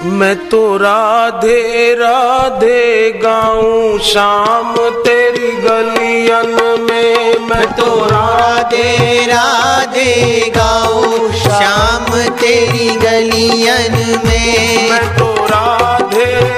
मैं तो राधे राधे गाऊं शाम तेरी गलियन में मैं तो राधे राधे गाऊं शाम तेरी गलियन में मैं तो राधे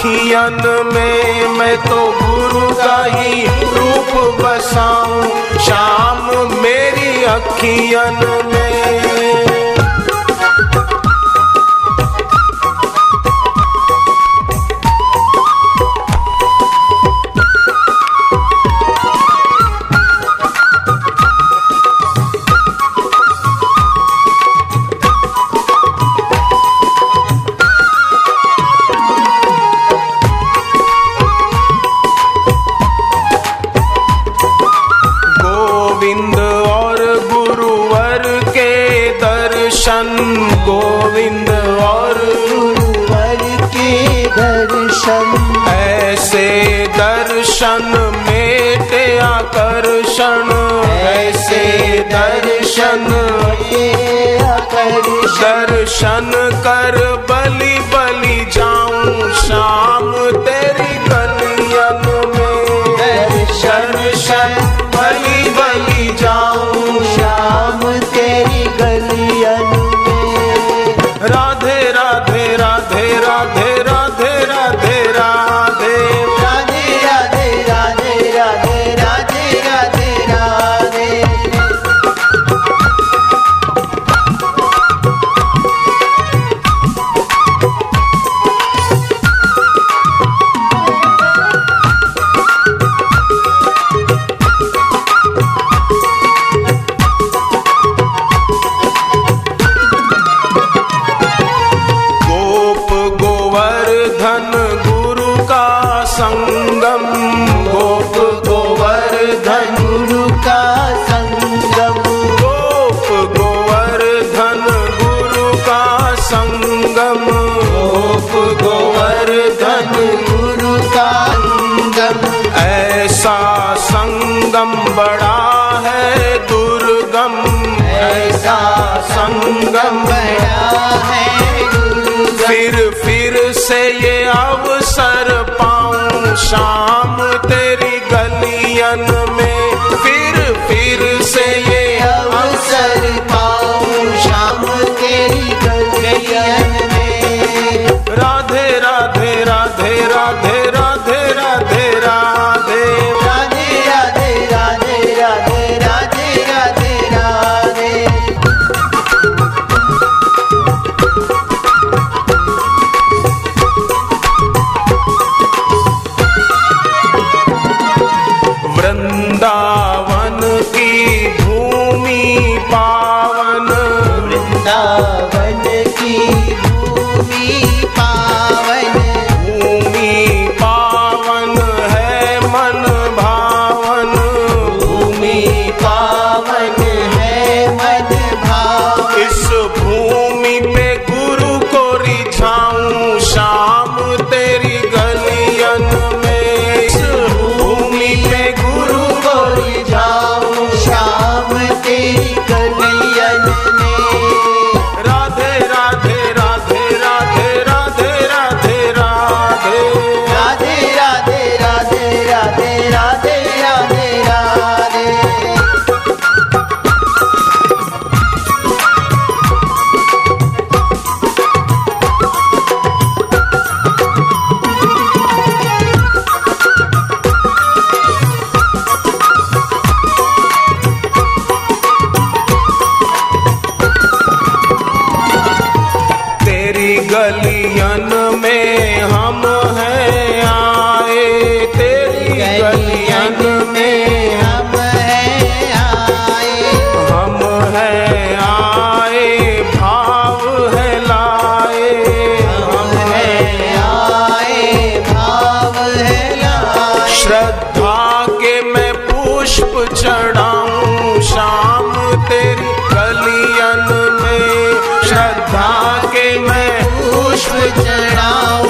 अखियन में मैं तो गुरु का ही रूप बसाऊं। शाम मेरी अखियन में दर्शन दर्शन कर बलि बलि जाऊँ शाम तेरी ऐसा संगम बड़ा है दुर्गम। ऐसा संगम बड़ा है फिर फिर से ये अवसर पाऊँ शाम तेरी पुष्प चढ़ाओ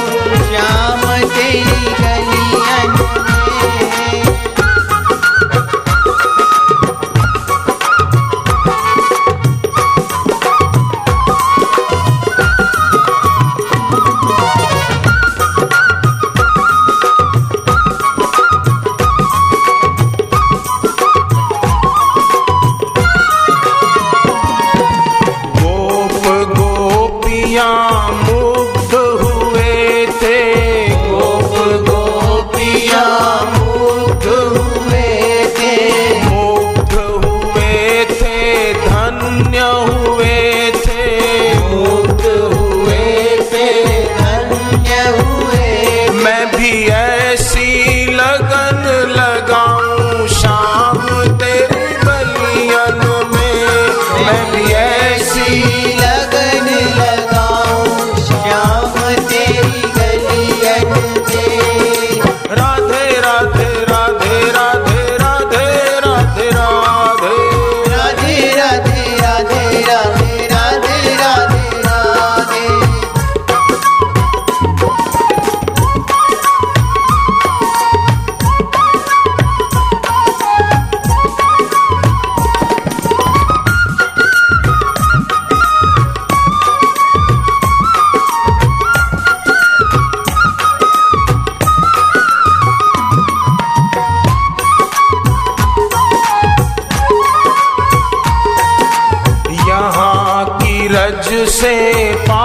से पा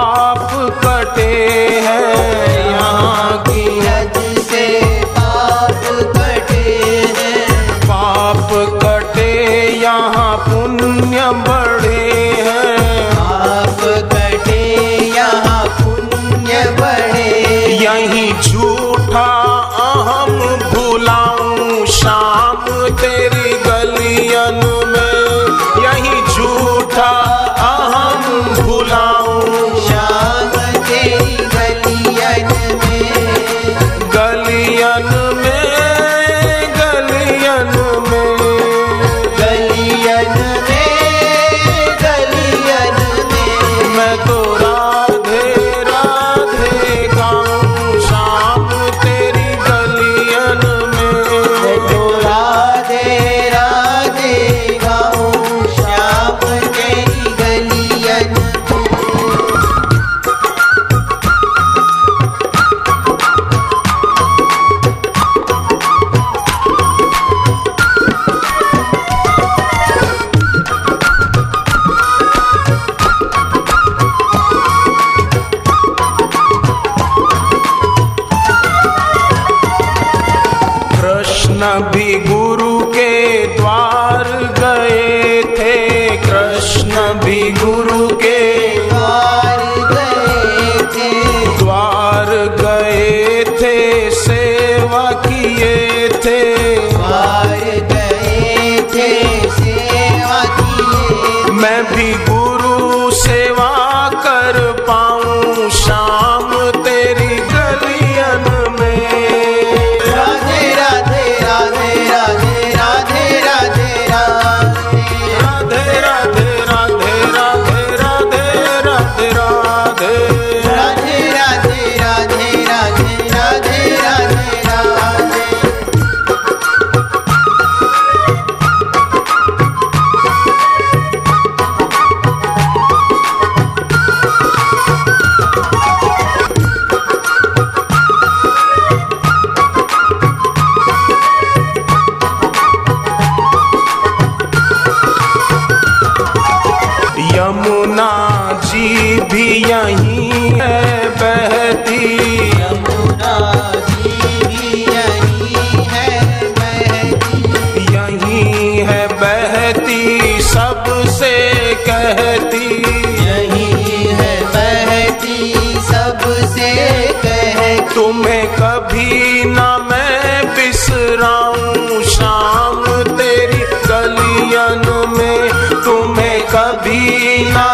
no.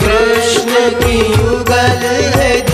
कृष्ण की युगल है